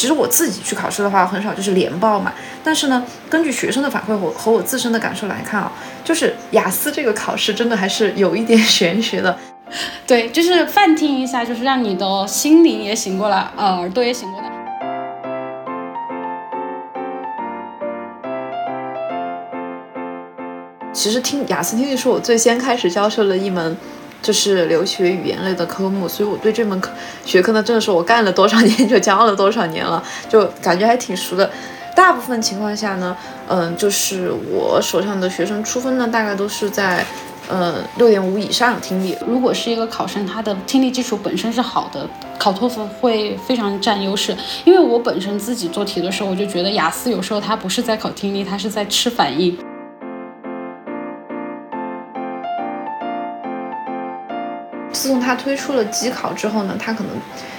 其实我自己去考试的话，很少就是连报嘛。但是呢，根据学生的反馈和和我自身的感受来看啊，就是雅思这个考试真的还是有一点玄学的。对，就是泛听一下，就是让你的心灵也醒过来，呃，耳朵也醒过来。其实听雅思听力是我最先开始教授的一门，就是留学语言类的科目，所以我对这门课学科呢，真的是我干了多少年就教了多少年了，就感觉还挺熟的。大部分情况下呢，嗯，就是我手上的学生出分呢，大概都是在。呃，六点五以上听力。如果是一个考生，他的听力基础本身是好的，考托福会非常占优势。因为我本身自己做题的时候，我就觉得雅思有时候它不是在考听力，它是在吃反应。自从它推出了机考之后呢，它可能。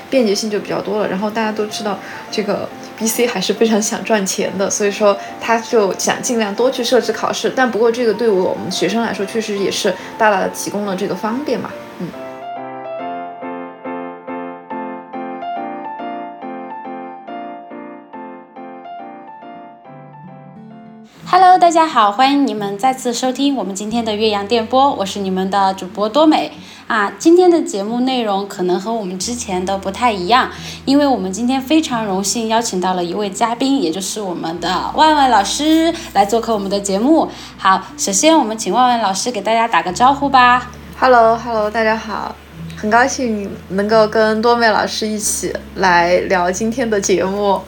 便捷性就比较多了，然后大家都知道这个 B C 还是非常想赚钱的，所以说他就想尽量多去设置考试。但不过这个对我们学生来说，确实也是大大的提供了这个方便嘛。嗯。Hello，大家好，欢迎你们再次收听我们今天的岳阳电波，我是你们的主播多美。啊，今天的节目内容可能和我们之前的不太一样，因为我们今天非常荣幸邀请到了一位嘉宾，也就是我们的万万老师来做客我们的节目。好，首先我们请万万老师给大家打个招呼吧。Hello，Hello，大家好，很高兴能够跟多美老师一起来聊今天的节目。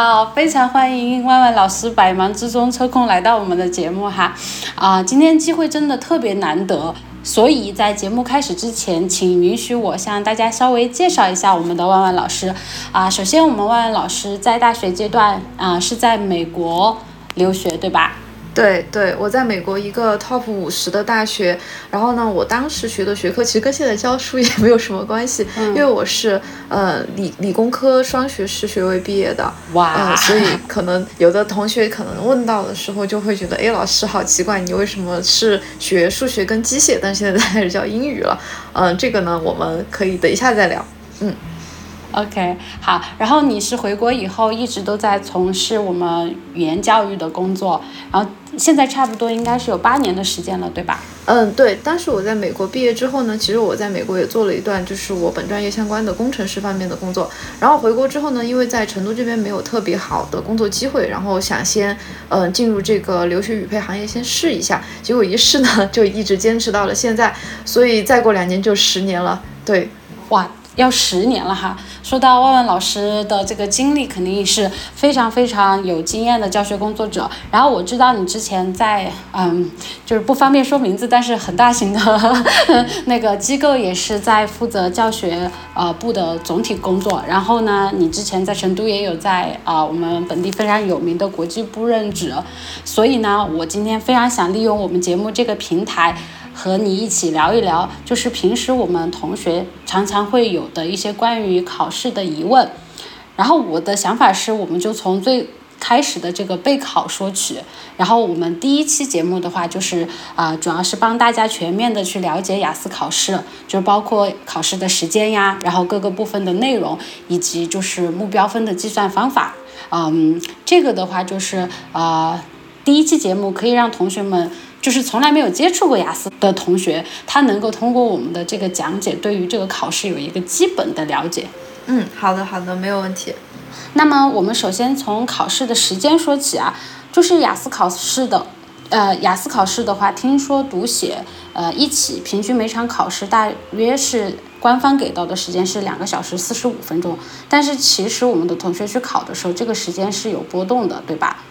好，非常欢迎万万老师百忙之中抽空来到我们的节目哈。啊，今天机会真的特别难得。所以在节目开始之前，请允许我向大家稍微介绍一下我们的万万老师。啊，首先我们万万老师在大学阶段啊是在美国留学，对吧？对对，我在美国一个 top 五十的大学，然后呢，我当时学的学科其实跟现在教书也没有什么关系，因为我是呃理理工科双学士学位毕业的，哇，所以可能有的同学可能问到的时候就会觉得，哎，老师好奇怪，你为什么是学数学跟机械，但现在开始教英语了？嗯，这个呢，我们可以等一下再聊，嗯。OK，好，然后你是回国以后一直都在从事我们语言教育的工作，然后现在差不多应该是有八年的时间了，对吧？嗯，对。当时我在美国毕业之后呢，其实我在美国也做了一段就是我本专业相关的工程师方面的工作。然后回国之后呢，因为在成都这边没有特别好的工作机会，然后想先嗯进入这个留学语配行业先试一下，结果一试呢就一直坚持到了现在，所以再过两年就十年了。对，哇。要十年了哈。说到万万老师的这个经历，肯定是非常非常有经验的教学工作者。然后我知道你之前在嗯，就是不方便说名字，但是很大型的 那个机构也是在负责教学呃部的总体工作。然后呢，你之前在成都也有在啊我们本地非常有名的国际部任职。所以呢，我今天非常想利用我们节目这个平台。和你一起聊一聊，就是平时我们同学常常会有的一些关于考试的疑问。然后我的想法是，我们就从最开始的这个备考说起。然后我们第一期节目的话，就是啊，主要是帮大家全面的去了解雅思考试，就包括考试的时间呀，然后各个部分的内容，以及就是目标分的计算方法。嗯，这个的话就是啊，第一期节目可以让同学们。就是从来没有接触过雅思的同学，他能够通过我们的这个讲解，对于这个考试有一个基本的了解。嗯，好的，好的，没有问题。那么我们首先从考试的时间说起啊，就是雅思考试的，呃，雅思考试的话，听说读写，呃，一起平均每场考试大约是官方给到的时间是两个小时四十五分钟，但是其实我们的同学去考的时候，这个时间是有波动的，对吧？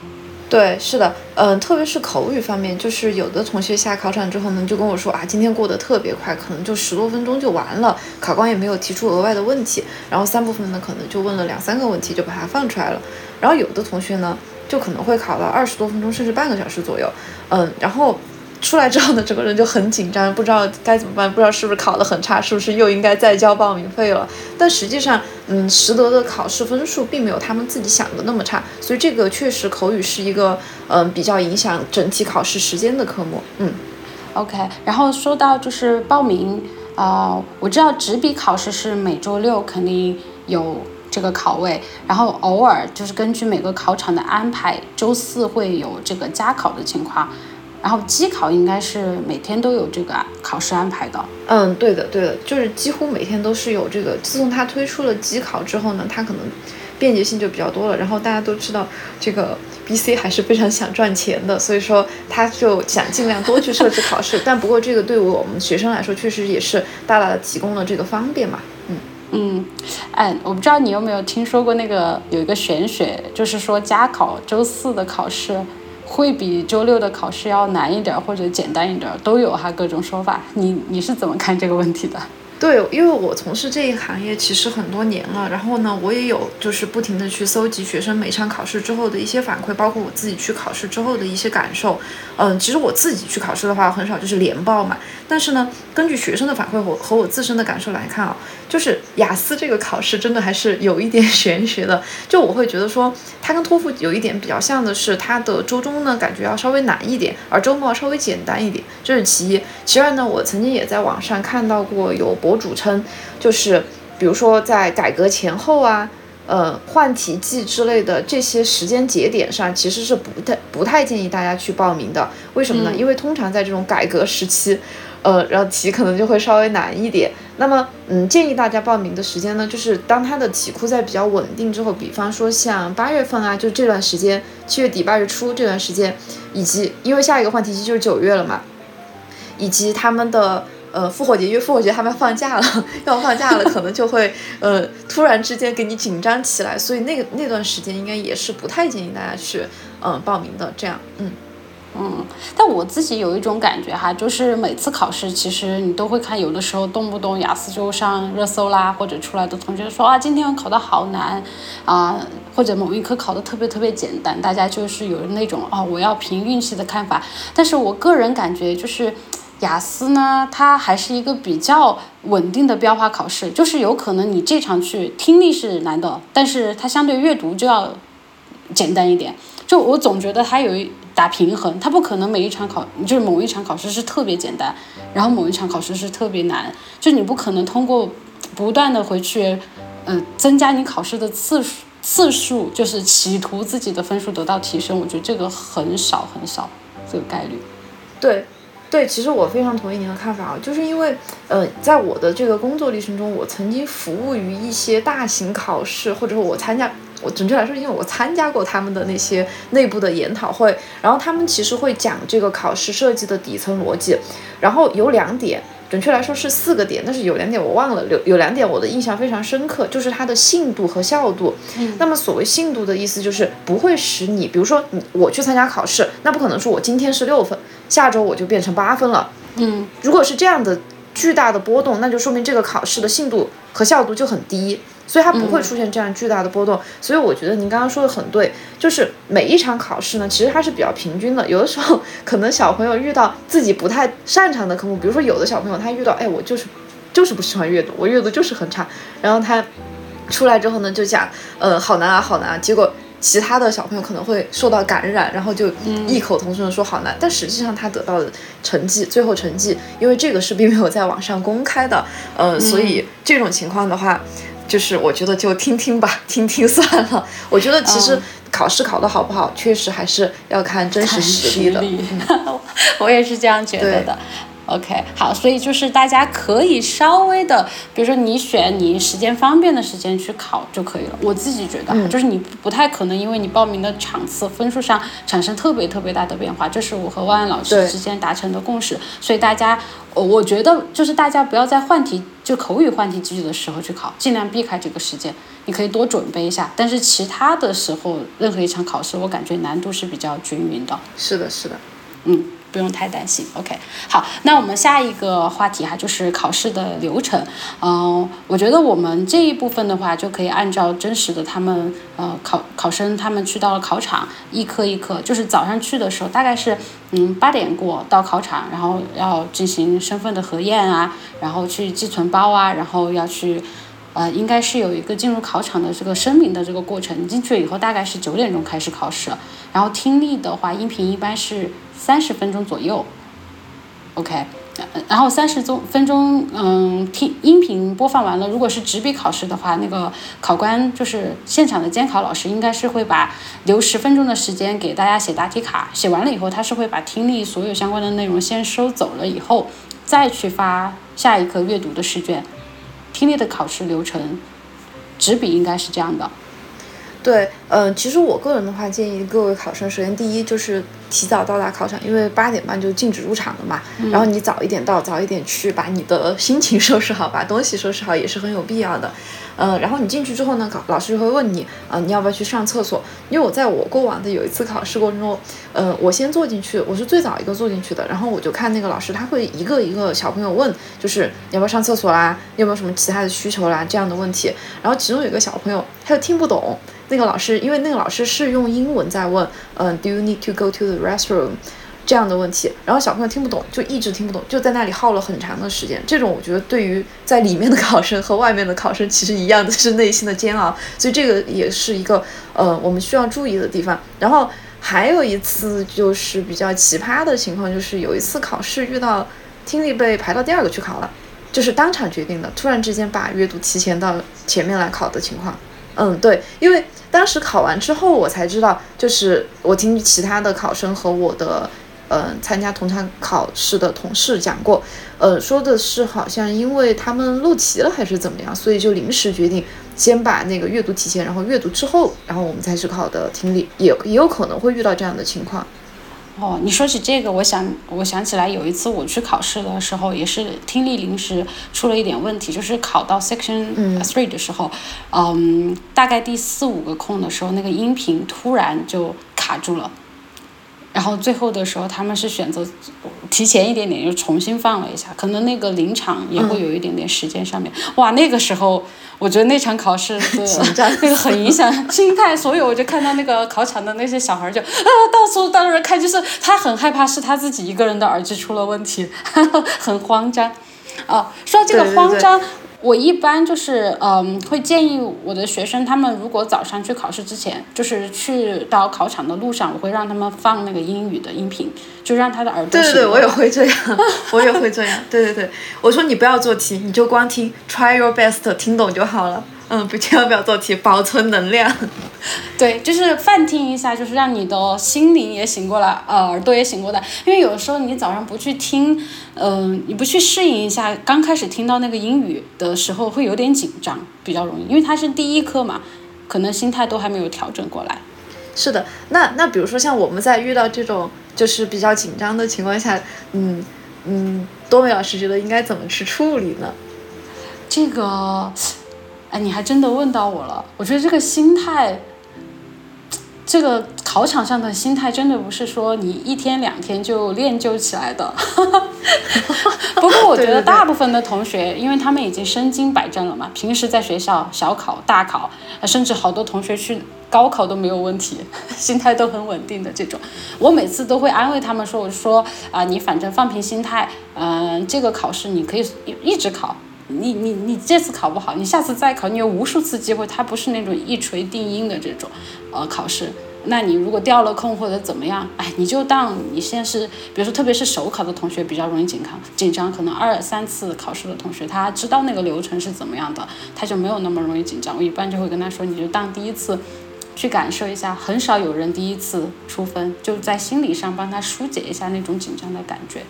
对，是的，嗯，特别是口语方面，就是有的同学下考场之后呢，就跟我说啊，今天过得特别快，可能就十多分钟就完了，考官也没有提出额外的问题，然后三部分呢，可能就问了两三个问题就把它放出来了，然后有的同学呢，就可能会考到二十多分钟，甚至半个小时左右，嗯，然后。出来之后呢，整个人就很紧张，不知道该怎么办，不知道是不是考得很差，是不是又应该再交报名费了。但实际上，嗯，实得的考试分数并没有他们自己想的那么差，所以这个确实口语是一个嗯比较影响整体考试时间的科目。嗯，OK。然后说到就是报名，啊，我知道纸笔考试是每周六肯定有。这个考位，然后偶尔就是根据每个考场的安排，周四会有这个加考的情况。然后机考应该是每天都有这个考试安排的。嗯，对的，对的，就是几乎每天都是有这个。自从它推出了机考之后呢，它可能便捷性就比较多了。然后大家都知道，这个 B C 还是非常想赚钱的，所以说他就想尽量多去设置考试。但不过这个对于我们学生来说，确实也是大大的提供了这个方便嘛。嗯嗯，哎，我不知道你有没有听说过那个有一个玄学，就是说加考周四的考试。会比周六的考试要难一点或者简单一点，都有哈各种说法。你你是怎么看这个问题的？对，因为我从事这一行业其实很多年了，然后呢，我也有就是不停的去搜集学生每场考试之后的一些反馈，包括我自己去考试之后的一些感受。嗯，其实我自己去考试的话，很少就是连报嘛。但是呢，根据学生的反馈和和我自身的感受来看啊，就是雅思这个考试真的还是有一点玄学的。就我会觉得说，它跟托福有一点比较像的是，它的周中呢感觉要稍微难一点，而周末稍微简单一点，这是其一。其二呢，我曾经也在网上看到过有。博主称，就是比如说在改革前后啊，呃，换题季之类的这些时间节点上，其实是不太不太建议大家去报名的。为什么呢？因为通常在这种改革时期，呃，然后题可能就会稍微难一点。那么，嗯，建议大家报名的时间呢，就是当它的题库在比较稳定之后，比方说像八月份啊，就这段时间，七月底八月初这段时间，以及因为下一个换题期就是九月了嘛，以及他们的。呃，复活节，因为复活节他们要放假了，要放假了，可能就会呃突然之间给你紧张起来，所以那个那段时间应该也是不太建议大家去嗯报名的。这样，嗯嗯，但我自己有一种感觉哈，就是每次考试其实你都会看，有的时候动不动雅思就上热搜啦，或者出来的同学说啊，今天我考的好难啊，或者某一科考的特别特别简单，大家就是有那种啊我要凭运气的看法。但是我个人感觉就是。雅思呢，它还是一个比较稳定的标化考试，就是有可能你这场去听力是难的，但是它相对阅读就要简单一点。就我总觉得它有一打平衡，它不可能每一场考就是某一场考试是特别简单，然后某一场考试是特别难，就你不可能通过不断的回去，呃，增加你考试的次数次数，就是企图自己的分数得到提升。我觉得这个很少很少这个概率。对。对，其实我非常同意您的看法啊，就是因为，呃，在我的这个工作历程中，我曾经服务于一些大型考试，或者说我参加，我准确来说，因为我参加过他们的那些内部的研讨会，然后他们其实会讲这个考试设计的底层逻辑，然后有两点。准确来说是四个点，但是有两点我忘了。有有两点我的印象非常深刻，就是它的信度和效度。嗯，那么所谓信度的意思就是不会使你，比如说你我去参加考试，那不可能说我今天是六分，下周我就变成八分了。嗯，如果是这样的巨大的波动，那就说明这个考试的信度和效度就很低。所以它不会出现这样巨大的波动，所以我觉得您刚刚说的很对，就是每一场考试呢，其实它是比较平均的。有的时候可能小朋友遇到自己不太擅长的科目，比如说有的小朋友他遇到，哎，我就是就是不喜欢阅读，我阅读就是很差，然后他出来之后呢，就讲，呃，好难啊，好难啊。结果其他的小朋友可能会受到感染，然后就异口同声的说好难，但实际上他得到的成绩，最后成绩，因为这个是并没有在网上公开的，呃，所以这种情况的话。就是我觉得就听听吧，听听算了。我觉得其实考试考得好不好，确实还是要看真实实力的。我也是这样觉得的。OK，好，所以就是大家可以稍微的，比如说你选你时间方便的时间去考就可以了。我自己觉得，就是你不太可能因为你报名的场次分数上产生特别特别大的变化，这是我和万万老师之间达成的共识。所以大家，我我觉得就是大家不要在换题就口语换题机制的时候去考，尽量避开这个时间。你可以多准备一下，但是其他的时候任何一场考试，我感觉难度是比较均匀的。是的，是的，嗯。不用太担心，OK。好，那我们下一个话题哈，就是考试的流程。嗯，我觉得我们这一部分的话，就可以按照真实的他们呃考考生他们去到了考场，一科一科，就是早上去的时候大概是嗯八点过到考场，然后要进行身份的核验啊，然后去寄存包啊，然后要去呃应该是有一个进入考场的这个声明的这个过程。你进去以后大概是九点钟开始考试，然后听力的话，音频一般是。三十分钟左右，OK，然后三十钟分钟，嗯，听音频播放完了。如果是纸笔考试的话，那个考官就是现场的监考老师，应该是会把留十分钟的时间给大家写答题卡。写完了以后，他是会把听力所有相关的内容先收走了，以后再去发下一课阅读的试卷。听力的考试流程，纸笔应该是这样的。对，嗯，其实我个人的话，建议各位考生，首先第一就是提早到达考场，因为八点半就禁止入场了嘛。然后你早一点到，早一点去，把你的心情收拾好，把东西收拾好，也是很有必要的。嗯，然后你进去之后呢，考老师就会问你，啊，你要不要去上厕所？因为我在我过往的有一次考试过程中，嗯，我先坐进去，我是最早一个坐进去的，然后我就看那个老师，他会一个一个小朋友问，就是你要不要上厕所啦？你有没有什么其他的需求啦？这样的问题。然后其中有一个小朋友，他就听不懂。那个老师，因为那个老师是用英文在问，嗯，Do you need to go to the restroom？这样的问题，然后小朋友听不懂，就一直听不懂，就在那里耗了很长的时间。这种我觉得对于在里面的考生和外面的考生其实一样的是内心的煎熬，所以这个也是一个呃我们需要注意的地方。然后还有一次就是比较奇葩的情况，就是有一次考试遇到听力被排到第二个去考了，就是当场决定的，突然之间把阅读提前到前面来考的情况。嗯，对，因为当时考完之后，我才知道，就是我听其他的考生和我的，嗯，参加同场考试的同事讲过，呃，说的是好像因为他们漏题了还是怎么样，所以就临时决定先把那个阅读提前，然后阅读之后，然后我们再去考的听力，也也有可能会遇到这样的情况。哦，你说起这个，我想我想起来有一次我去考试的时候，也是听力临时出了一点问题，就是考到 section three 的时候，嗯，大概第四五个空的时候，那个音频突然就卡住了。然后最后的时候，他们是选择提前一点点，又重新放了一下，可能那个临场也会有一点点时间上面。哇，那个时候我觉得那场考试的 那个很影响 心态，所以我就看到那个考场的那些小孩就啊到处到处看，就是他很害怕是他自己一个人的耳机出了问题，很慌张。哦，说到这个慌张。我一般就是嗯，会建议我的学生，他们如果早上去考试之前，就是去到考场的路上，我会让他们放那个英语的音频，就让他的耳朵。对对对，我也会这样，我也会这样。对对对，我说你不要做题，你就光听，try your best，听懂就好了。嗯，不，千万不要做题，保存能量。对，就是泛听一下，就是让你的心灵也醒过来，呃，耳朵也醒过来。因为有的时候你早上不去听，嗯，你不去适应一下，刚开始听到那个英语的时候会有点紧张，比较容易，因为它是第一课嘛，可能心态都还没有调整过来。是的，那那比如说像我们在遇到这种就是比较紧张的情况下，嗯嗯，多美老师觉得应该怎么去处理呢？这个。哎，你还真的问到我了。我觉得这个心态，这个考场上的心态，真的不是说你一天两天就练就起来的。不过我觉得大部分的同学，因为他们已经身经百战了嘛，平时在学校小考、大考，甚至好多同学去高考都没有问题，心态都很稳定的这种。我每次都会安慰他们说：“我说啊，你反正放平心态，嗯，这个考试你可以一直考。”你你你这次考不好，你下次再考，你有无数次机会，它不是那种一锤定音的这种，呃，考试。那你如果掉了空或者怎么样，哎，你就当你现在是，比如说特别是首考的同学比较容易紧张，紧张，可能二三次考试的同学他知道那个流程是怎么样的，他就没有那么容易紧张。我一般就会跟他说，你就当第一次，去感受一下，很少有人第一次出分，就在心理上帮他疏解一下那种紧张的感觉。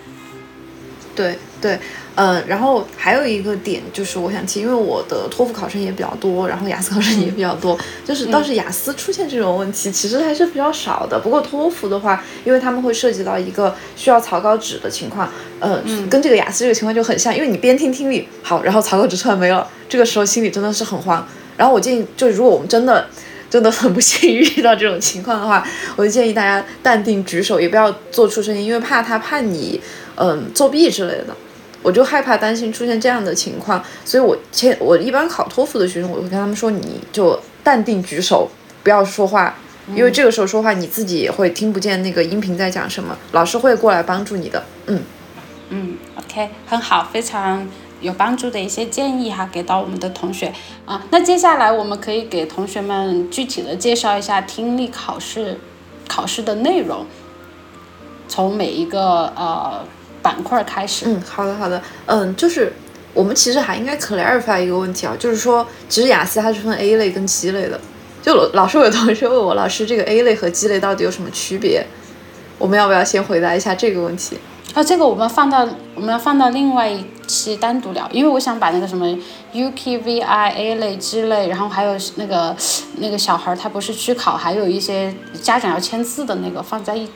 对对，嗯，然后还有一个点就是我想提，因为我的托福考生也比较多，然后雅思考生也比较多，就是倒是雅思出现这种问题其实还是比较少的。不过托福的话，因为他们会涉及到一个需要草稿纸的情况，呃，跟这个雅思这个情况就很像，因为你边听听力好，然后草稿纸突然没了，这个时候心里真的是很慌。然后我建议，就如果我们真的真的很不幸 遇到这种情况的话，我就建议大家淡定举手，也不要做出声音，因为怕他判你。嗯，作弊之类的，我就害怕担心出现这样的情况，所以我前我一般考托福的学生，我会跟他们说，你就淡定举手，不要说话，因为这个时候说话你自己也会听不见那个音频在讲什么，老师会过来帮助你的。嗯嗯，OK，很好，非常有帮助的一些建议哈，给到我们的同学啊。那接下来我们可以给同学们具体的介绍一下听力考试考试的内容，从每一个呃。板块开始。嗯，好的好的，嗯，就是我们其实还应该 clarify 一个问题啊，就是说，其实雅思它是分 A 类跟 G 类的。就老师有同学问我，老师这个 A 类和 G 类到底有什么区别？我们要不要先回答一下这个问题？啊，这个我们放到我们要放到另外一期单独聊，因为我想把那个什么 UKVI A 类、G 类，然后还有那个那个小孩他不是去考，还有一些家长要签字的那个放在一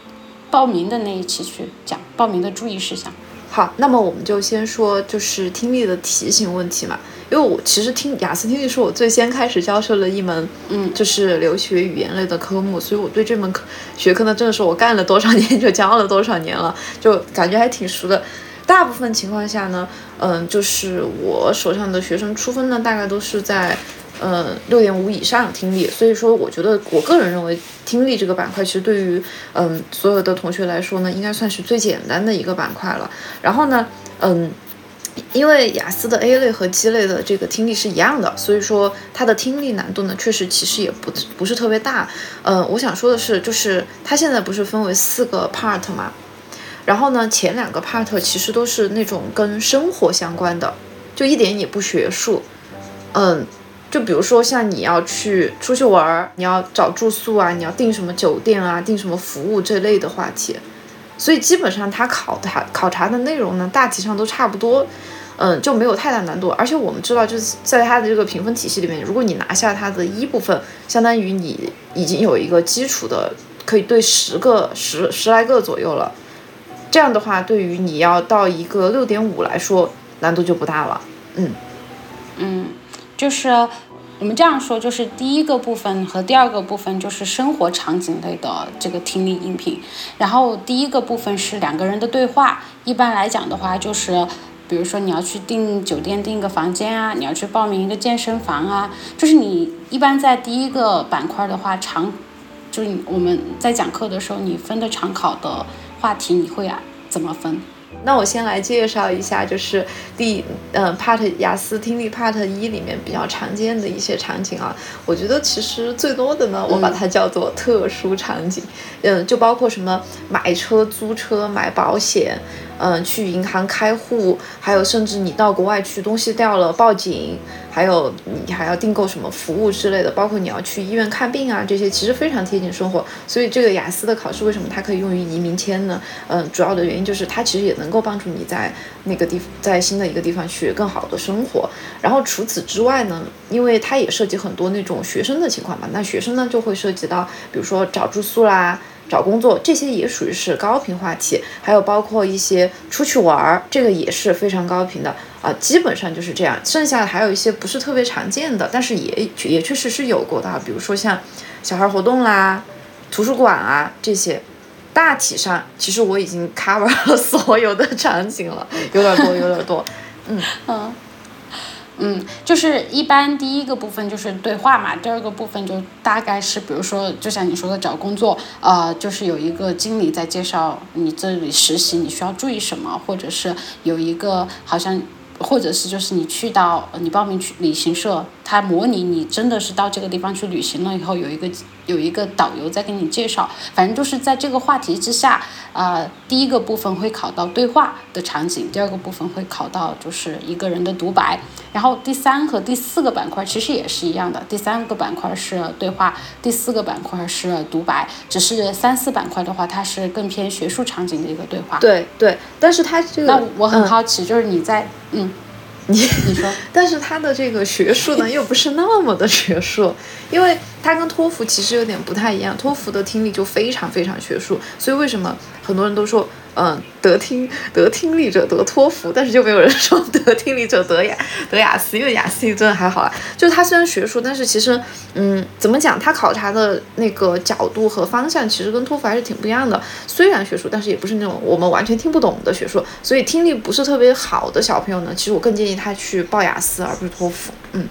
报名的那一期去讲报名的注意事项。好，那么我们就先说就是听力的题型问题嘛，因为我其实听雅思听力是我最先开始教授的一门，嗯，就是留学语言类的科目，所以我对这门课学科呢，真的是我干了多少年就教了多少年了，就感觉还挺熟的。大部分情况下呢，嗯，就是我手上的学生出分呢，大概都是在。呃，六点五以上听力，所以说我觉得我个人认为听力这个板块其实对于嗯所有的同学来说呢，应该算是最简单的一个板块了。然后呢，嗯，因为雅思的 A 类和 G 类的这个听力是一样的，所以说它的听力难度呢，确实其实也不不是特别大。嗯，我想说的是，就是它现在不是分为四个 part 嘛，然后呢，前两个 part 其实都是那种跟生活相关的，就一点也不学术。嗯。就比如说像你要去出去玩儿，你要找住宿啊，你要订什么酒店啊，订什么服务这类的话题，所以基本上他考察考察的内容呢，大体上都差不多，嗯，就没有太大难度。而且我们知道，就是在他的这个评分体系里面，如果你拿下它的一部分，相当于你已经有一个基础的，可以对十个十十来个左右了。这样的话，对于你要到一个六点五来说，难度就不大了。嗯嗯。就是我们这样说，就是第一个部分和第二个部分就是生活场景类的这个听力音频，然后第一个部分是两个人的对话。一般来讲的话，就是比如说你要去订酒店订个房间啊，你要去报名一个健身房啊，就是你一般在第一个板块的话，常就是我们在讲课的时候，你分的常考的话题，你会啊怎么分？那我先来介绍一下，就是第嗯 Part 雅思听力 Part 一里面比较常见的一些场景啊。我觉得其实最多的呢，我把它叫做特殊场景，嗯，就包括什么买车、租车、买保险。嗯，去银行开户，还有甚至你到国外去东西掉了报警，还有你还要订购什么服务之类的，包括你要去医院看病啊，这些其实非常贴近生活。所以这个雅思的考试为什么它可以用于移民签呢？嗯，主要的原因就是它其实也能够帮助你在那个地在新的一个地方去更好的生活。然后除此之外呢，因为它也涉及很多那种学生的情况嘛，那学生呢就会涉及到，比如说找住宿啦。找工作这些也属于是高频话题，还有包括一些出去玩儿，这个也是非常高频的啊，基本上就是这样。剩下的还有一些不是特别常见的，但是也也确实是有过的，比如说像小孩活动啦、图书馆啊这些，大体上其实我已经 cover 了所有的场景了，有点多，有点多，嗯 嗯。嗯，就是一般第一个部分就是对话嘛，第二个部分就大概是，比如说，就像你说的找工作，呃，就是有一个经理在介绍你这里实习你需要注意什么，或者是有一个好像。或者是就是你去到你报名去旅行社，他模拟你真的是到这个地方去旅行了以后，有一个有一个导游在给你介绍，反正就是在这个话题之下，呃，第一个部分会考到对话的场景，第二个部分会考到就是一个人的独白，然后第三和第四个板块其实也是一样的，第三个板块是对话，第四个板块是独白，只是三四板块的话，它是更偏学术场景的一个对话。对对，但是它这个，那我很好奇，就是你在嗯。你你说，但是他的这个学术呢，又不是那么的学术，因为它跟托福其实有点不太一样。托福的听力就非常非常学术，所以为什么很多人都说？嗯，得听 得听力者得托福，但是就没有人说得听力者得雅得雅思，因为雅思真的还好啊。就是它虽然学术，但是其实，嗯，怎么讲？它考察的那个角度和方向其实跟托福还是挺不一样的。虽然学术，但是也不是那种我们完全听不懂的学术。所以听力不是特别好的小朋友呢，其实我更建议他去报雅思而不是托福。嗯。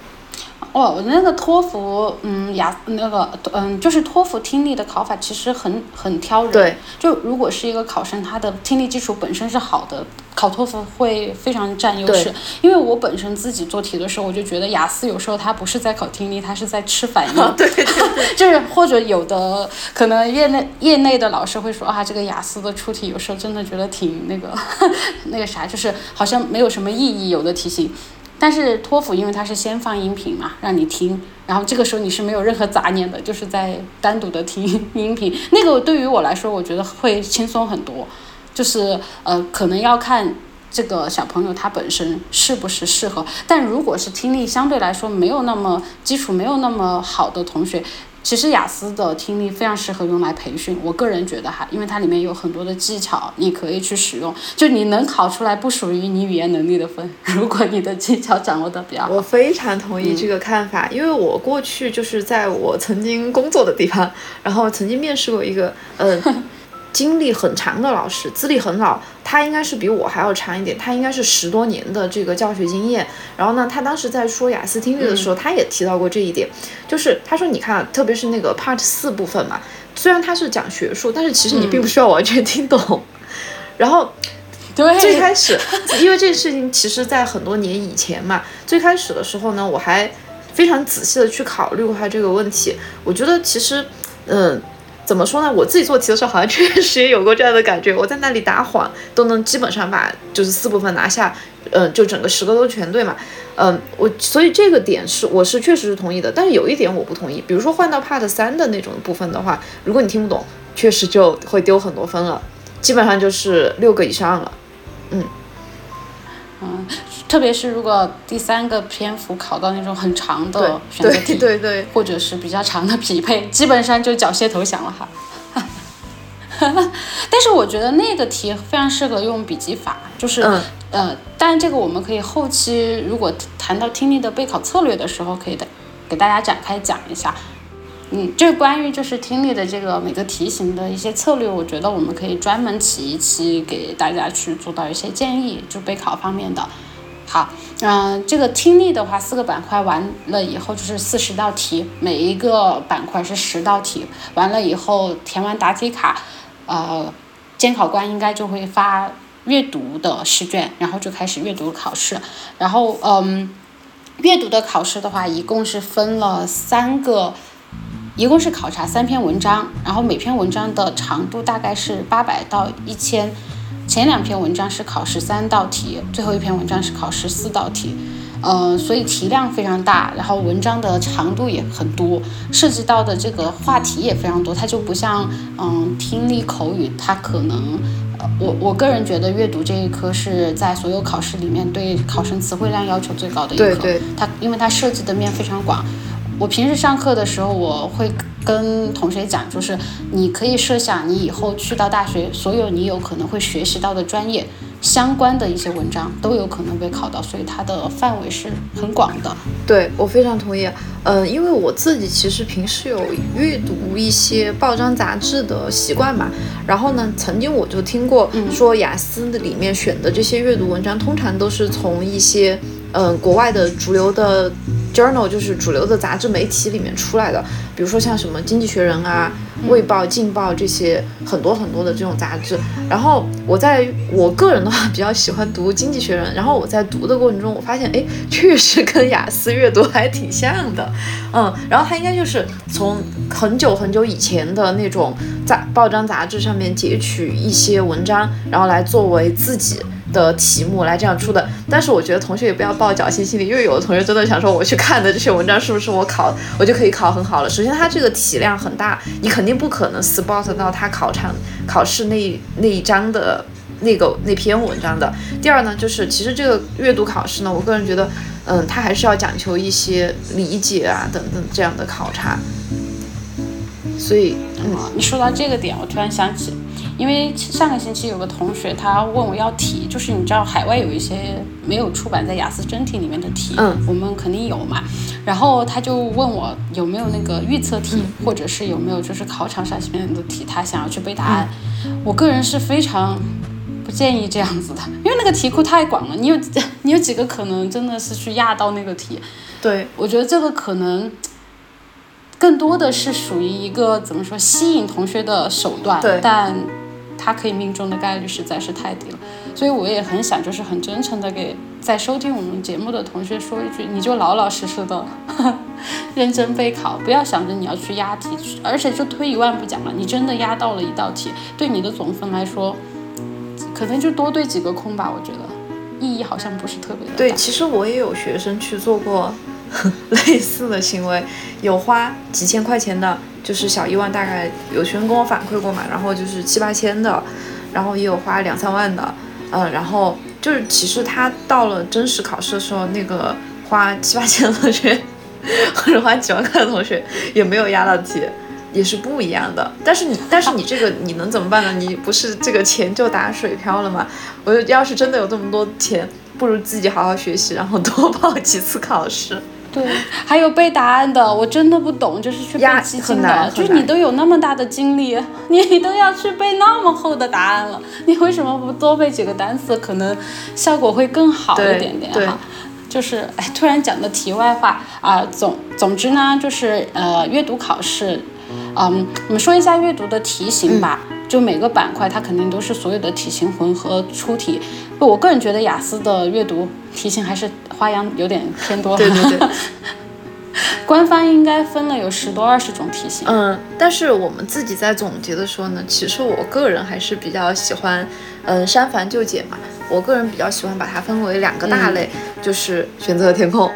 哦，那个托福，嗯，雅那个，嗯，就是托福听力的考法其实很很挑人。对，就如果是一个考生，他的听力基础本身是好的，考托福会非常占优势。因为我本身自己做题的时候，我就觉得雅思有时候它不是在考听力，它是在吃反应。对 对对，就是或者有的可能业内业内的老师会说啊，这个雅思的出题有时候真的觉得挺那个 那个啥，就是好像没有什么意义，有的题型。但是托福因为它是先放音频嘛，让你听，然后这个时候你是没有任何杂念的，就是在单独的听音频。那个对于我来说，我觉得会轻松很多。就是呃，可能要看这个小朋友他本身是不是适合。但如果是听力相对来说没有那么基础、没有那么好的同学。其实雅思的听力非常适合用来培训，我个人觉得哈，因为它里面有很多的技巧，你可以去使用。就你能考出来不属于你语言能力的分，如果你的技巧掌握的比较好。我非常同意这个看法，因为我过去就是在我曾经工作的地方，然后曾经面试过一个，嗯。经历很长的老师，资历很老，他应该是比我还要长一点，他应该是十多年的这个教学经验。然后呢，他当时在说雅思听力的时候，他也提到过这一点，就是他说，你看，特别是那个 Part 四部分嘛，虽然他是讲学术，但是其实你并不需要完全听懂。然后，对，最开始，因为这个事情其实在很多年以前嘛，最开始的时候呢，我还非常仔细的去考虑过他这个问题。我觉得其实，嗯。怎么说呢？我自己做题的时候，好像 确实也有过这样的感觉。我在那里打晃，都能基本上把就是四部分拿下，嗯，就整个十个都全对嘛。嗯，我所以这个点是我是确实是同意的。但是有一点我不同意，比如说换到 Part 三的那种部分的话，如果你听不懂，确实就会丢很多分了，基本上就是六个以上了。嗯。嗯，特别是如果第三个篇幅考到那种很长的选择题，对对，或者是比较长的匹配，基本上就缴械投降了哈。但是我觉得那个题非常适合用笔记法，就是呃，当然这个我们可以后期如果谈到听力的备考策略的时候，可以的给大家展开讲一下。嗯，这关于就是听力的这个每个题型的一些策略，我觉得我们可以专门起一期给大家去做到一些建议，就备考方面的。好，嗯，这个听力的话，四个板块完了以后就是四十道题，每一个板块是十道题，完了以后填完答题卡，呃，监考官应该就会发阅读的试卷，然后就开始阅读考试。然后，嗯，阅读的考试的话，一共是分了三个。一共是考察三篇文章，然后每篇文章的长度大概是八百到一千。前两篇文章是考十三道题，最后一篇文章是考十四道题。呃，所以题量非常大，然后文章的长度也很多，涉及到的这个话题也非常多。它就不像嗯听力口语，它可能我我个人觉得阅读这一科是在所有考试里面对考生词汇量要求最高的一科。对对。它因为它涉及的面非常广。我平时上课的时候，我会跟同学讲，就是你可以设想，你以后去到大学，所有你有可能会学习到的专业相关的一些文章，都有可能被考到，所以它的范围是很广的。对我非常同意。嗯，因为我自己其实平时有阅读一些报章杂志的习惯嘛，然后呢，曾经我就听过说，雅思的里面选的这些阅读文章，通常都是从一些嗯国外的主流的。Journal 就是主流的杂志媒体里面出来的，比如说像什么《经济学人》啊、《卫报》、《镜报》这些很多很多的这种杂志。然后我在我个人的话比较喜欢读《经济学人》，然后我在读的过程中，我发现哎，确实跟雅思阅读还挺像的，嗯。然后它应该就是从很久很久以前的那种杂报章杂志上面截取一些文章，然后来作为自己。的题目来这样出的，但是我觉得同学也不要抱侥幸心理，因为有的同学真的想说，我去看的这些文章是不是我考我就可以考很好了。首先，它这个体量很大，你肯定不可能 spot 到他考场考试那那一章的那个那篇文章的。第二呢，就是其实这个阅读考试呢，我个人觉得，嗯，它还是要讲求一些理解啊等等这样的考察。所以，嗯，你说到这个点，我突然想起。因为上个星期有个同学他问我要题，就是你知道海外有一些没有出版在雅思真题里面的题，嗯，我们肯定有嘛。然后他就问我有没有那个预测题，或者是有没有就是考场上面的题，他想要去背答案。我个人是非常。不建议这样子的，因为那个题库太广了，你有 你有几个可能真的是去压到那个题？对，我觉得这个可能更多的是属于一个怎么说吸引同学的手段，对但它可以命中的概率实在是太低了，所以我也很想就是很真诚的给在收听我们节目的同学说一句，你就老老实实的 认真备考，不要想着你要去押题，而且就退一万步讲了，你真的押到了一道题，对你的总分来说，可能就多对几个空吧，我觉得意义好像不是特别的大。对，其实我也有学生去做过 类似的行为，有花几千块钱的，就是小一万，大概有学生跟我反馈过嘛，然后就是七八千的，然后也有花两三万的，嗯，然后就是其实他到了真实考试的时候，那个花七八千的同学或者花几万块的同学也没有压到题。也是不一样的，但是你，但是你这个你能怎么办呢？你不是这个钱就打水漂了吗？我要是真的有这么多钱，不如自己好好学习，然后多报几次考试。对，还有背答案的，我真的不懂，就是去背呀基金的，就是你都有那么大的精力，你都要去背那么厚的答案了，你为什么不多背几个单词？可能效果会更好一点点哈。就是哎，突然讲的题外话啊、总总之呢，就是呃，阅读考试，嗯，我们说一下阅读的题型吧。嗯就每个板块，它肯定都是所有的题型混合出题。我个人觉得雅思的阅读题型还是花样有点偏多。对对对，官方应该分了有十多二十种题型。嗯，但是我们自己在总结的时候呢，其实我个人还是比较喜欢，嗯，删繁就简嘛。我个人比较喜欢把它分为两个大类，就是选择和填空。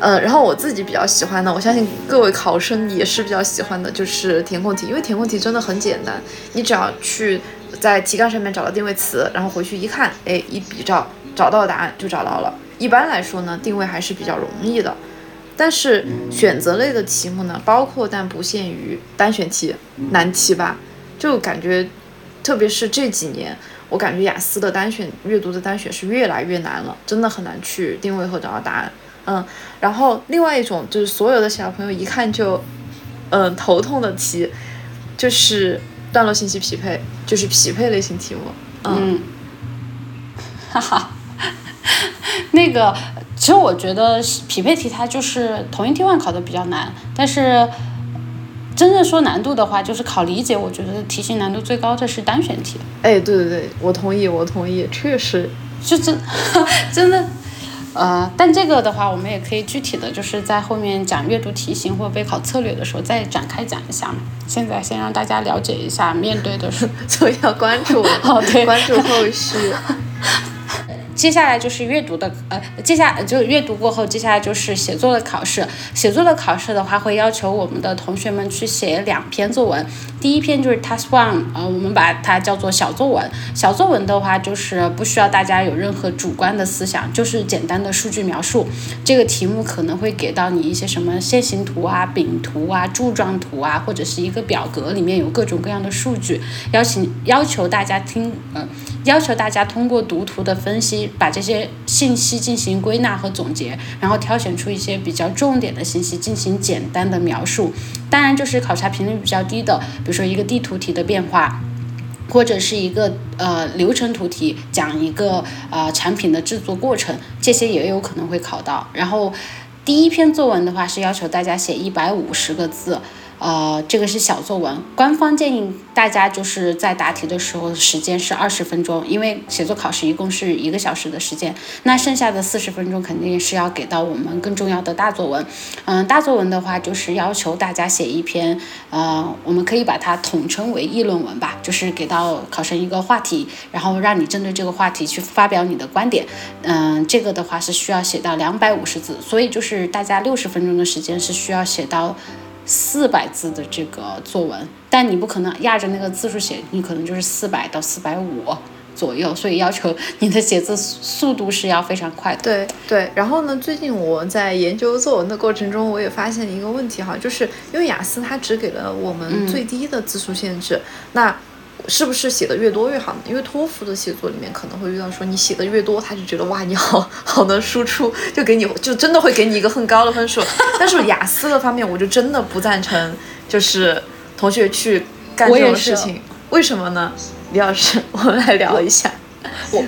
嗯，然后我自己比较喜欢的，我相信各位考生也是比较喜欢的，就是填空题，因为填空题真的很简单，你只要去在题干上面找到定位词，然后回去一看，哎，一比照，找到答案就找到了。一般来说呢，定位还是比较容易的。但是选择类的题目呢，包括但不限于单选题、难题吧，就感觉，特别是这几年，我感觉雅思的单选阅读的单选是越来越难了，真的很难去定位和找到答案。嗯，然后另外一种就是所有的小朋友一看就，嗯头痛的题，就是段落信息匹配，就是匹配类型题目。嗯，嗯，哈哈，那个，其实我觉得匹配题它就是同一 T one 考的比较难，但是真正说难度的话，就是考理解，我觉得题型难度最高的是单选题，哎，对对对，我同意，我同意，确实，就 真真的。呃，但这个的话，我们也可以具体的就是在后面讲阅读题型或备考策略的时候再展开讲一下嘛。现在先让大家了解一下面对的 是所以要关注，哦对关注后续。接下来就是阅读的，呃，接下就阅读过后，接下来就是写作的考试。写作的考试的话，会要求我们的同学们去写两篇作文。第一篇就是 Task One，呃，我们把它叫做小作文。小作文的话，就是不需要大家有任何主观的思想，就是简单的数据描述。这个题目可能会给到你一些什么线形图啊、饼图啊、柱状图啊，或者是一个表格里面有各种各样的数据，邀请要求大家听，呃，要求大家通过读图的分析，把这些信息进行归纳和总结，然后挑选出一些比较重点的信息进行简单的描述。当然，就是考察频率比较低的，比如说一个地图题的变化。或者是一个呃流程图题，讲一个呃产品的制作过程，这些也有可能会考到。然后第一篇作文的话是要求大家写一百五十个字，呃，这个是小作文。官方建议大家就是在答题的时候时间是二十分钟，因为写作考试一共是一个小时的时间，那剩下的四十分钟肯定是要给到我们更重要的大作文。嗯，大作文的话就是要求大家写一篇，呃，我们可以把它统称为议论文吧，就是给到考生一个话题，然后让你针对这个话题去发表你的观点。嗯，这个的话是需要写到两百五十字，所以就是大家六十分钟的时间是需要写到四百字的这个作文，但你不可能压着那个字数写，你可能就是四百到四百五左右，所以要求 你的写字速度是要非常快的。对对，然后呢，最近我在研究作文的过程中，我也发现一个问题哈，就是因为雅思它只给了我们最低的字数限制，那是不是写的越多越好呢？因为托福的写作里面可能会遇到说你写的越多，他就觉得哇你好好能输出，就给你就真的会给你一个很高的分数。但是雅思的方面，我就真的不赞成，就是同学去干这种事情。为什么呢？李老师，我们来聊一下。我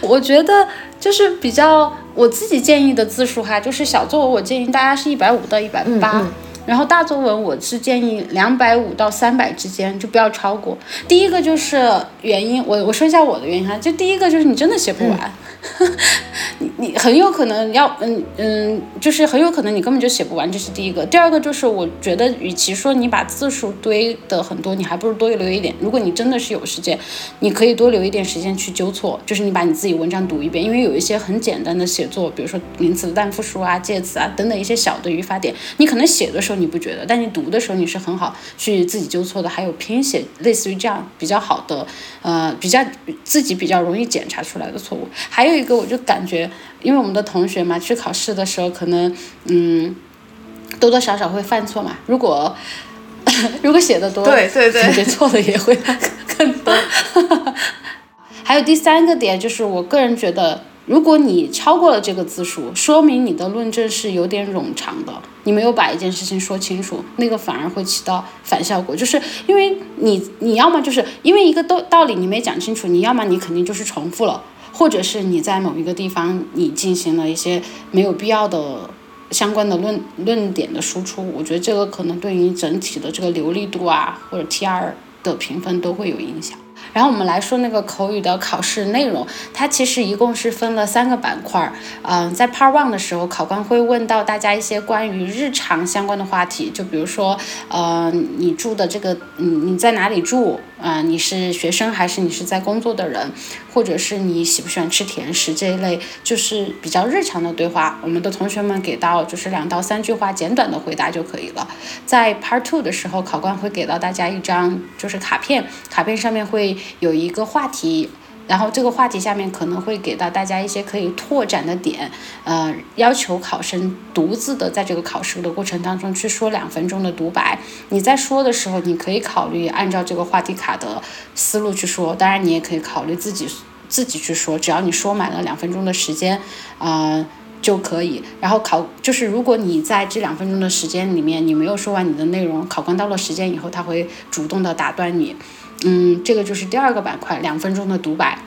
我觉得就是比较我自己建议的字数哈，就是小作文我建议大家是一百五到一百八。然后大作文我是建议两百五到三百之间，就不要超过。第一个就是原因，我我说一下我的原因哈，就第一个就是你真的写不完。你你很有可能要嗯嗯，就是很有可能你根本就写不完，这是第一个。第二个就是我觉得，与其说你把字数堆的很多，你还不如多留一点。如果你真的是有时间，你可以多留一点时间去纠错，就是你把你自己文章读一遍，因为有一些很简单的写作，比如说名词的单复数啊、介词啊等等一些小的语法点，你可能写的时候你不觉得，但你读的时候你是很好去自己纠错的。还有拼写，类似于这样比较好的，呃，比较自己比较容易检查出来的错误，还有。一个我就感觉，因为我们的同学嘛，去考试的时候可能，嗯，多多少少会犯错嘛。如果 如果写的多，对对对，写错的也会更多。还有第三个点就是，我个人觉得，如果你超过了这个字数，说明你的论证是有点冗长的，你没有把一件事情说清楚，那个反而会起到反效果。就是因为你你要么就是因为一个道道理你没讲清楚，你要么你肯定就是重复了。或者是你在某一个地方，你进行了一些没有必要的相关的论论点的输出，我觉得这个可能对于整体的这个流利度啊，或者 T R 的评分都会有影响。然后我们来说那个口语的考试内容，它其实一共是分了三个板块儿。嗯，在 Part One 的时候，考官会问到大家一些关于日常相关的话题，就比如说，呃，你住的这个，嗯，你在哪里住？啊，你是学生还是你是在工作的人？或者是你喜不喜欢吃甜食这一类，就是比较日常的对话。我们的同学们给到就是两到三句话简短的回答就可以了。在 Part Two 的时候，考官会给到大家一张就是卡片，卡片上面会。有一个话题，然后这个话题下面可能会给到大家一些可以拓展的点，呃，要求考生独自的在这个考试的过程当中去说两分钟的独白。你在说的时候，你可以考虑按照这个话题卡的思路去说，当然你也可以考虑自己自己去说，只要你说满了两分钟的时间，啊就可以。然后考就是如果你在这两分钟的时间里面你没有说完你的内容，考官到了时间以后，他会主动的打断你。嗯，这个就是第二个板块，两分钟的独白。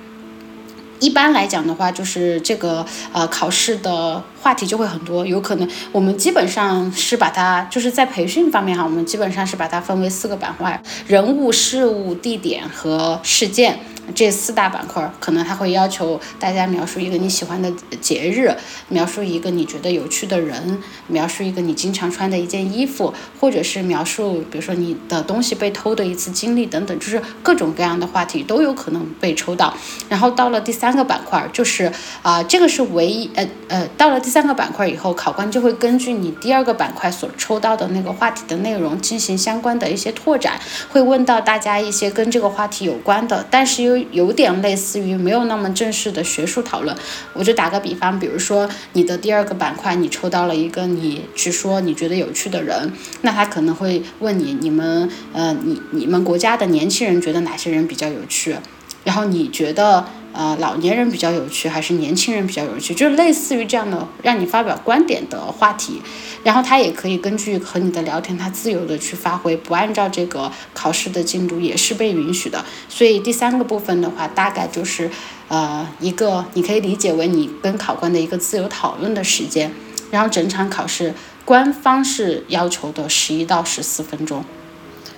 一般来讲的话，就是这个呃考试的话题就会很多，有可能我们基本上是把它就是在培训方面哈，我们基本上是把它分为四个板块：人物、事物、地点和事件。这四大板块可能他会要求大家描述一个你喜欢的节日，描述一个你觉得有趣的人，描述一个你经常穿的一件衣服，或者是描述比如说你的东西被偷的一次经历等等，就是各种各样的话题都有可能被抽到。然后到了第三个板块，就是啊，这个是唯一呃呃，到了第三个板块以后，考官就会根据你第二个板块所抽到的那个话题的内容进行相关的一些拓展，会问到大家一些跟这个话题有关的，但是又有点类似于没有那么正式的学术讨论，我就打个比方，比如说你的第二个板块，你抽到了一个你去说你觉得有趣的人，那他可能会问你，你们呃你你们国家的年轻人觉得哪些人比较有趣，然后你觉得。呃，老年人比较有趣，还是年轻人比较有趣？就是类似于这样的让你发表观点的话题，然后他也可以根据和你的聊天，他自由的去发挥，不按照这个考试的进度也是被允许的。所以第三个部分的话，大概就是呃一个你可以理解为你跟考官的一个自由讨论的时间，然后整场考试官方是要求的十一到十四分钟。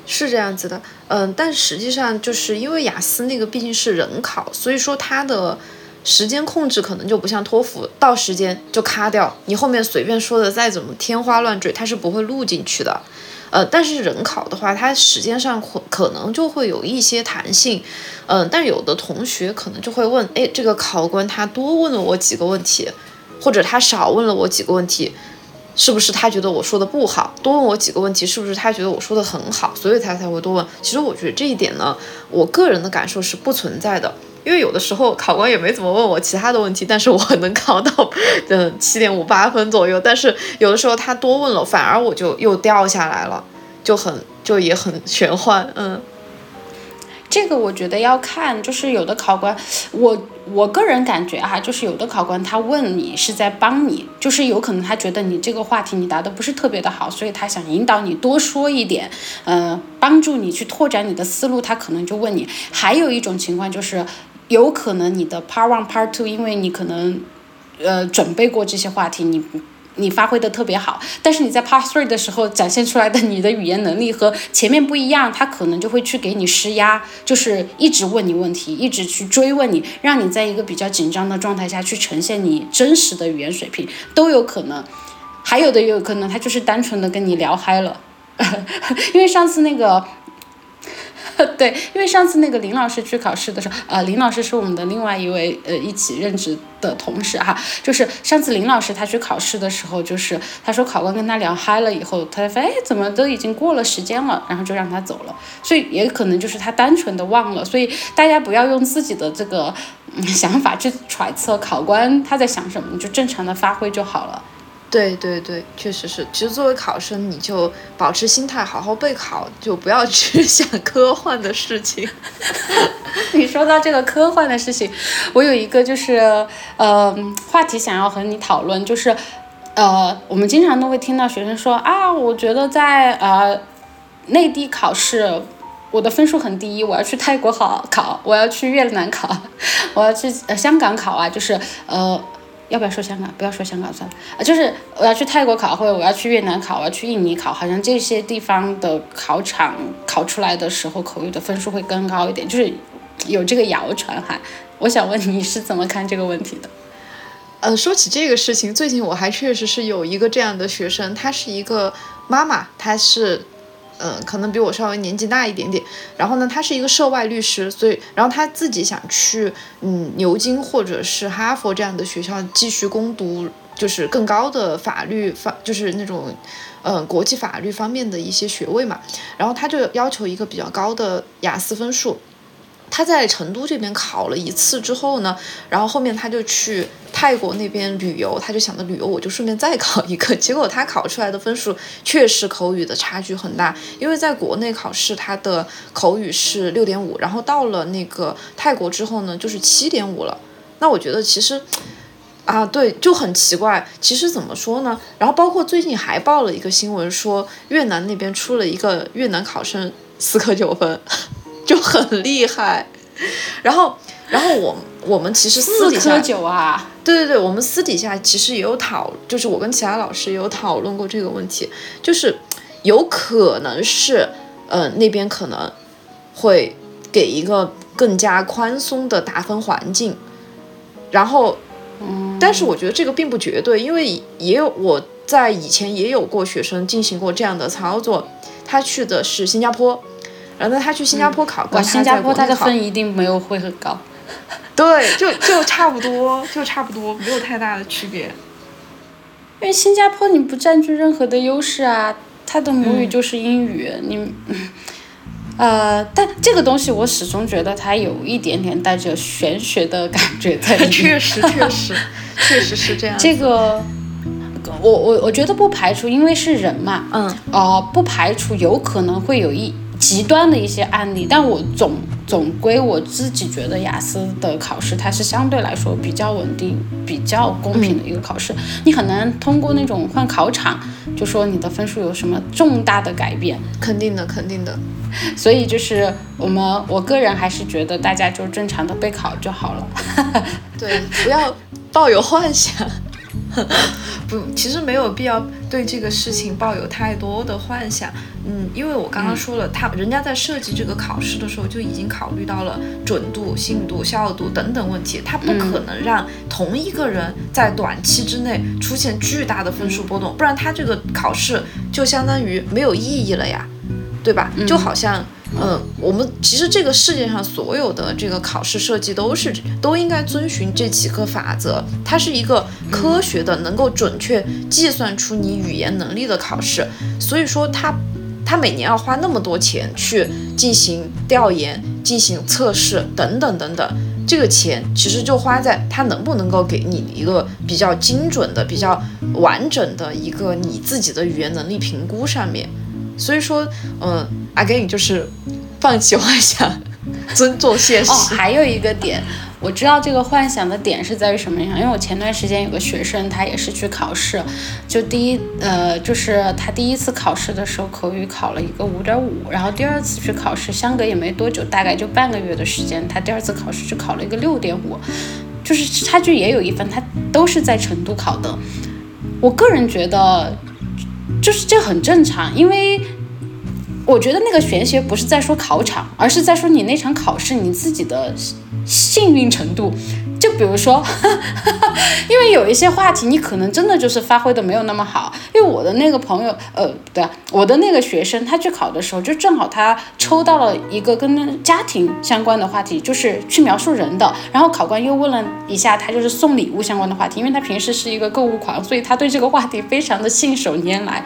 是这样子的，嗯，但实际上就是因为雅思那个毕竟是人考，所以说它的时间控制可能就不像托福，到时间就卡掉，你后面随便说的再怎么天花乱坠，它是不会录进去的，呃，但是人考的话，它时间上会可能就会有一些弹性，嗯，但有的同学可能就会问，哎，这个考官他多问了我几个问题，或者他少问了我几个问题。是不是他觉得我说的不好，多问我几个问题？是不是他觉得我说的很好，所以他才会多问？其实我觉得这一点呢，我个人的感受是不存在的，因为有的时候考官也没怎么问我其他的问题，但是我能考到嗯七点五八分左右。但是有的时候他多问了，反而我就又掉下来了，就很就也很玄幻，嗯。这个我觉得要看，就是有的考官，我我个人感觉哈，就是有的考官他问你是在帮你，就是有可能他觉得你这个话题你答的不是特别的好，所以他想引导你多说一点，呃，帮助你去拓展你的思路，他可能就问你。还有一种情况就是。有可能你的 Part One、Part Two，因为你可能呃准备过这些话题，你。你发挥的特别好，但是你在 Part Three 的时候展现出来的你的语言能力和前面不一样，他可能就会去给你施压，就是一直问你问题，一直去追问你，让你在一个比较紧张的状态下去呈现你真实的语言水平都有可能。还有的有可能他就是单纯的跟你聊嗨了，因为上次那个。对，因为上次那个林老师去考试的时候，呃，林老师是我们的另外一位呃一起任职的同事哈，就是上次林老师他去考试的时候，就是他说考官跟他聊嗨了以后，他说哎怎么都已经过了时间了，然后就让他走了，所以也可能就是他单纯的忘了，所以大家不要用自己的这个嗯想法去揣测考官他在想什么，就正常的发挥就好了。对对对，确实是。其实作为考生，你就保持心态，好好备考，就不要去 想科幻的事情。你说到这个科幻的事情，我有一个就是呃话题想要和你讨论，就是呃我们经常都会听到学生说啊，我觉得在呃内地考试，我的分数很低，我要去泰国考考，我要去越南考，我要去呃香港考啊，就是呃。要不要说香港？不要说香港算了啊！就是我要去泰国考，或者我要去越南考，我要去印尼考，好像这些地方的考场考出来的时候，口语的分数会更高一点，就是有这个谣传哈。我想问你是怎么看这个问题的？呃，说起这个事情，最近我还确实是有一个这样的学生，她是一个妈妈，她是。嗯，可能比我稍微年纪大一点点。然后呢，他是一个涉外律师，所以，然后他自己想去嗯牛津或者是哈佛这样的学校继续攻读，就是更高的法律方，就是那种嗯国际法律方面的一些学位嘛。然后他就要求一个比较高的雅思分数。他在成都这边考了一次之后呢，然后后面他就去泰国那边旅游，他就想着旅游我就顺便再考一个，结果他考出来的分数确实口语的差距很大，因为在国内考试他的口语是六点五，然后到了那个泰国之后呢就是七点五了。那我觉得其实 啊对就很奇怪，其实怎么说呢？然后包括最近还报了一个新闻说越南那边出了一个越南考生四科九分。就很厉害，然后，然后我我们其实私底下，对对对，我们私底下其实也有讨，就是我跟其他老师也有讨论过这个问题，就是有可能是，呃，那边可能会给一个更加宽松的打分环境，然后，但是我觉得这个并不绝对，因为也有我在以前也有过学生进行过这样的操作，他去的是新加坡。然后他去新加坡考，哇，新加坡他的分一定没有会很高。对，就就差不多，就差不多，没有太大的区别。因为新加坡你不占据任何的优势啊，他的母语就是英语，你，呃，但这个东西我始终觉得它有一点点带着玄学的感觉在里面。确实，确实，确实是这样。这个，我我我觉得不排除，因为是人嘛，嗯，哦，不排除有可能会有一。极端的一些案例，但我总总归我自己觉得雅思的考试它是相对来说比较稳定、比较公平的一个考试，你很难通过那种换考场就说你的分数有什么重大的改变。肯定的，肯定的。所以就是我们，我个人还是觉得大家就正常的备考就好了。对，不要抱有幻想。不，其实没有必要对这个事情抱有太多的幻想。嗯，因为我刚刚说了，他人家在设计这个考试的时候就已经考虑到了准度、信度、效度等等问题，他不可能让同一个人在短期之内出现巨大的分数波动，不然他这个考试就相当于没有意义了呀，对吧？就好像。嗯，嗯我们其实这个世界上所有的这个考试设计都是都应该遵循这几个法则，它是一个科学的，能够准确计算出你语言能力的考试。所以说，它它每年要花那么多钱去进行调研、进行测试等等等等，这个钱其实就花在它能不能够给你一个比较精准的、比较完整的一个你自己的语言能力评估上面。所以说，嗯，again 就是放弃幻想，尊重现实。哦，还有一个点，我知道这个幻想的点是在于什么样，因为我前段时间有个学生，他也是去考试，就第一呃，就是他第一次考试的时候口语考了一个五点五，然后第二次去考试相隔也没多久，大概就半个月的时间，他第二次考试就考了一个六点五，就是差距也有一分，他都是在成都考的。我个人觉得，就是这很正常，因为。我觉得那个玄学不是在说考场，而是在说你那场考试你自己的幸运程度。比如说，因为有一些话题你可能真的就是发挥的没有那么好。因为我的那个朋友，呃，对，我的那个学生，他去考的时候，就正好他抽到了一个跟家庭相关的话题，就是去描述人的。然后考官又问了一下他，就是送礼物相关的话题，因为他平时是一个购物狂，所以他对这个话题非常的信手拈来。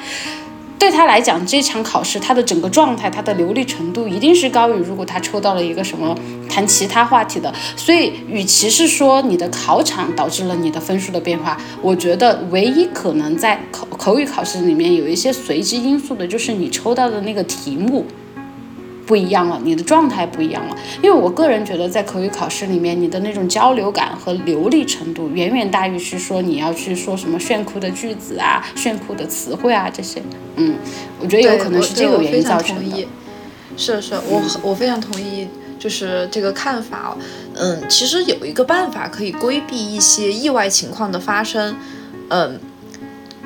对他来讲，这场考试他的整个状态，他的流利程度一定是高于如果他抽到了一个什么谈其他话题的。所以，与其是说你的考场导致了你的分数的变化，我觉得唯一可能在口口语考试里面有一些随机因素的，就是你抽到的那个题目。不一样了，你的状态不一样了。因为我个人觉得，在口语考试里面，你的那种交流感和流利程度远远大于是说你要去说什么炫酷的句子啊、炫酷的词汇啊这些。嗯，我觉得有可能是这个原因造成的。是是，我我非常同意，就是这个看法。嗯，其实有一个办法可以规避一些意外情况的发生。嗯。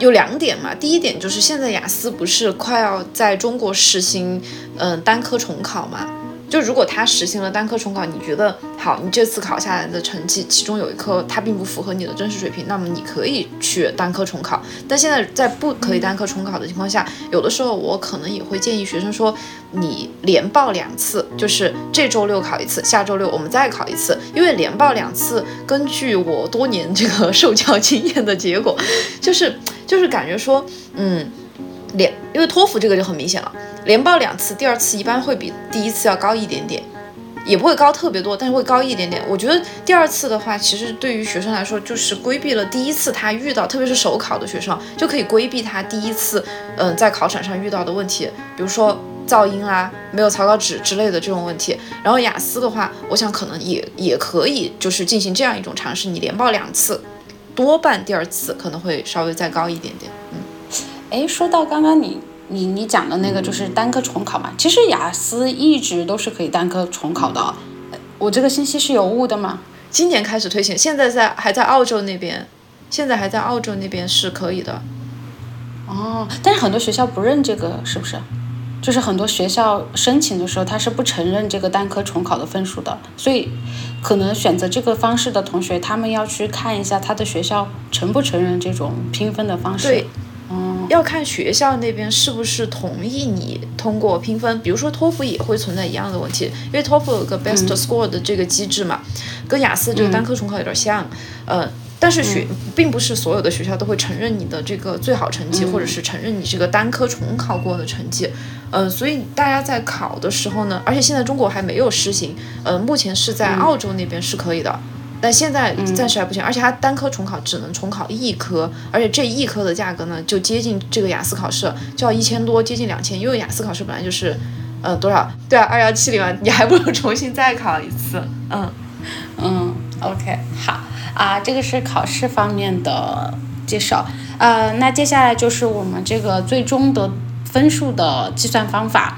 有两点嘛，第一点就是现在雅思不是快要在中国实行，嗯，单科重考嘛。就如果他实行了单科重考，你觉得好，你这次考下来的成绩，其中有一科它并不符合你的真实水平，那么你可以去单科重考。但现在在不可以单科重考的情况下，有的时候我可能也会建议学生说，你连报两次，就是这周六考一次，下周六我们再考一次，因为连报两次，根据我多年这个 受教经验的结果，就是就是感觉说，嗯，连因为托福这个就很明显了。连报两次，第二次一般会比第一次要高一点点，也不会高特别多，但是会高一点点。我觉得第二次的话，其实对于学生来说，就是规避了第一次他遇到，特别是首考的学生，就可以规避他第一次，嗯，在考场上遇到的问题，比如说噪音啦、没有草稿纸之类的这种问题。然后雅思的话，我想可能也也可以，就是进行这样一种尝试，你连报两次，多半第二次可能会稍微再高一点点。嗯，哎，说到刚刚你。你你讲的那个就是单科重考嘛？其实雅思一直都是可以单科重考的，我这个信息是有误的吗？今年开始推行，现在在还在澳洲那边，现在还在澳洲那边是可以的。哦，但是很多学校不认这个，是不是？就是很多学校申请的时候，他是不承认这个单科重考的分数的，所以可能选择这个方式的同学，他们要去看一下他的学校承不承认这种拼分的方式。对。要看学校那边是不是同意你通过评分，比如说托福也会存在一样的问题，因为托福有个 best score 的这个机制嘛，跟雅思这个单科重考有点像，呃，但是学并不是所有的学校都会承认你的这个最好成绩，或者是承认你这个单科重考过的成绩，呃，所以大家在考的时候呢，而且现在中国还没有实行，呃，目前是在澳洲那边是可以的。但现在暂时还不行，而且它单科重考只能重考一科，而且这一科的价格呢，就接近这个雅思考试，就要一千多，接近两千。因为雅思考试本来就是，呃，多少？对啊，二幺七零万，你还不如重新再考一次。嗯嗯，OK，好啊，这个是考试方面的介绍。呃，那接下来就是我们这个最终的分数的计算方法。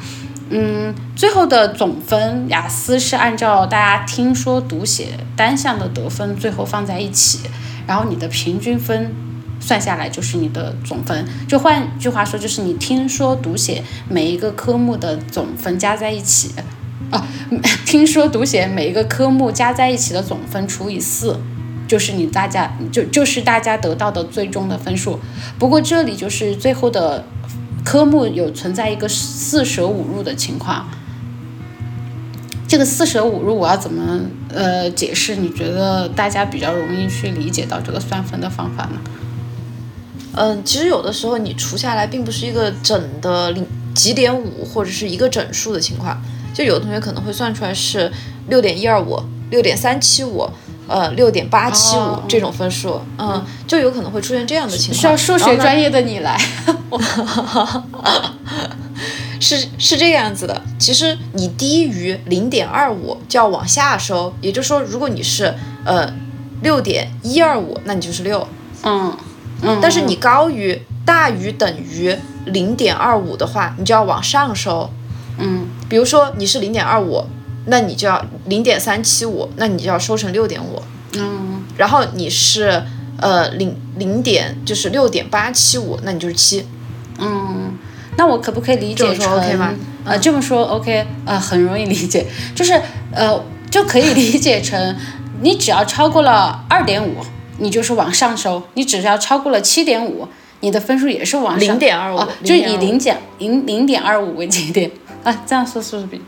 嗯，最后的总分，雅思是按照大家听说读写单项的得分最后放在一起，然后你的平均分算下来就是你的总分。就换句话说，就是你听说读写每一个科目的总分加在一起，啊，听说读写每一个科目加在一起的总分除以四，就是你大家就就是大家得到的最终的分数。不过这里就是最后的。科目有存在一个四舍五入的情况，这个四舍五入我要怎么呃解释？你觉得大家比较容易去理解到这个算分的方法呢？嗯，其实有的时候你除下来并不是一个整的零几点五或者是一个整数的情况，就有的同学可能会算出来是六点一二五、六点三七五。呃，六点八七五这种分数，嗯，就有可能会出现这样的情况。需要数学专业的你来。是是这个样子的，其实你低于零点二五就要往下收，也就是说，如果你是呃六点一二五，那你就是六，嗯嗯，但是你高于大于等于零点二五的话，你就要往上收。嗯比如说你是零点二五，那你就要零点三七五，那你就要收成六点五。嗯然后你是呃零零点就是六点八七五，那你就是七。嗯，那我可不可以理解说成 OK 吗呃这么说 OK 呃很容易理解，就是呃就可以理解成你只要超过了二点五，你就是往上收；你只要超过了七点五，你的分数也是往上。零点二五啊，，就以零点零零点二五为节点啊，这样说是不是比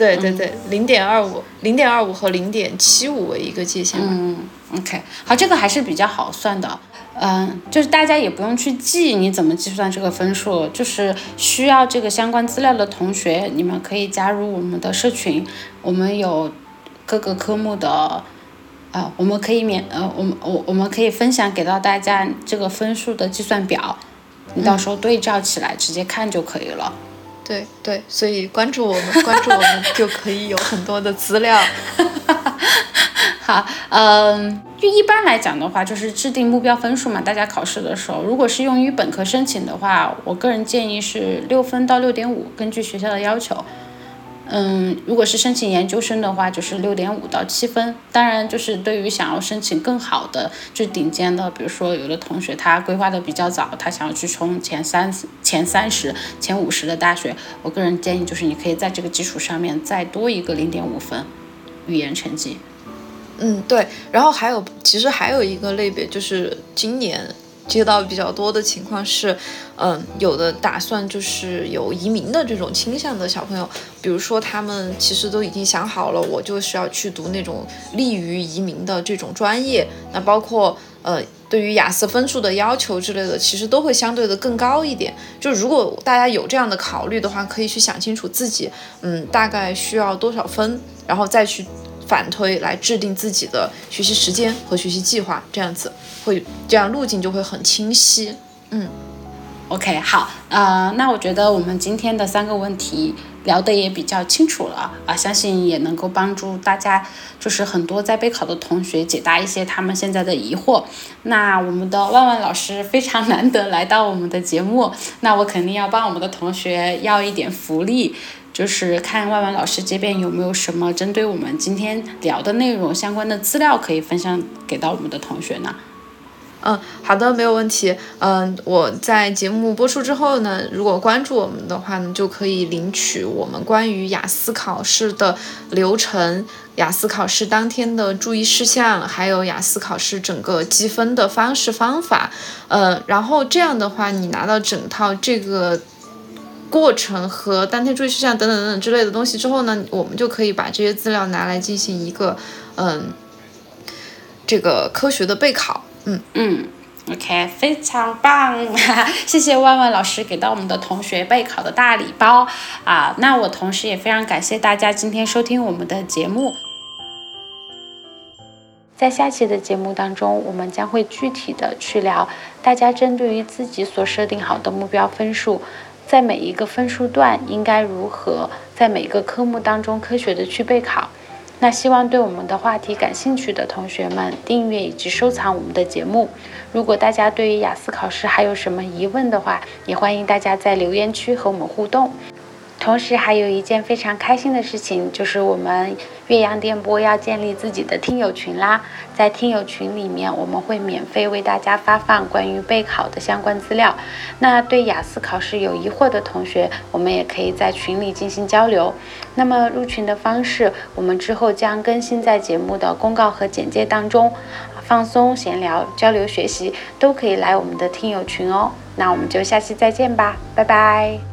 对对对，零点二五，零点二五和零点七五为一个界限嘛。嗯，OK，好，这个还是比较好算的。嗯，就是大家也不用去记你怎么计算这个分数，就是需要这个相关资料的同学，你们可以加入我们的社群，我们有各个科目的，呃，我们可以免呃，我们我我们可以分享给到大家这个分数的计算表，你到时候对照起来直接看就可以了。对对，所以关注我们，关注我们就可以有很多的资料。好，嗯，就一般来讲的话，就是制定目标分数嘛。大家考试的时候，如果是用于本科申请的话，我个人建议是六分到六点五，根据学校的要求。嗯，如果是申请研究生的话，就是六点五到七分。当然，就是对于想要申请更好的、最顶尖的，比如说有的同学他规划的比较早，他想要去冲前三、前三十、前五十的大学，我个人建议就是你可以在这个基础上面再多一个零点五分语言成绩。嗯，对。然后还有，其实还有一个类别，就是今年接到比较多的情况是，嗯，有的打算就是有移民的这种倾向的小朋友，比如说他们其实都已经想好了，我就是要去读那种利于移民的这种专业，那包括呃。对于雅思分数的要求之类的，其实都会相对的更高一点。就如果大家有这样的考虑的话，可以去想清楚自己，嗯，大概需要多少分，然后再去反推来制定自己的学习时间和学习计划，这样子会这样路径就会很清晰。嗯 OK，好，呃，那我觉得我们今天的三个问题聊得也比较清楚了啊，相信也能够帮助大家，就是很多在备考的同学解答一些他们现在的疑惑。那我们的万万老师非常难得来到我们的节目，那我肯定要帮我们的同学要一点福利。就是看万万老师这边有没有什么针对我们今天聊的内容相关的资料可以分享给到我们的同学呢？嗯，好的，没有问题。嗯，我在节目播出之后呢，如果关注我们的话呢，就可以领取我们关于雅思考试的流程、雅思考试当天的注意事项，还有雅思考试整个积分的方式方法。呃，然后这样的话，你拿到整套这个。过程和当天注意事项等等等等之类的东西之后呢，我们就可以把这些资料拿来进行一个嗯，这个科学的备考。嗯。嗯，OK，非常棒，谢谢万万老师给到我们的同学备考的大礼包啊！那我同时也非常感谢大家今天收听我们的节目。在下期的节目当中，我们将会具体的去聊大家针对于自己所设定好的目标分数，在每一个分数段应该如何在每个科目当中科学的去备考。那希望对我们的话题感兴趣的同学们订阅以及收藏我们的节目。如果大家对于雅思考试还有什么疑问的话，也欢迎大家在留言区和我们互动。同时还有一件非常开心的事情，就是我们岳阳电波要建立自己的听友群啦。在听友群里面，我们会免费为大家发放关于备考的相关资料。那对雅思考试有疑惑的同学，我们也可以在群里进行交流。那么入群的方式，我们之后将更新在节目的公告和简介当中。放松、闲聊、交流、学习，都可以来我们的听友群哦。那我们就下期再见吧，拜拜。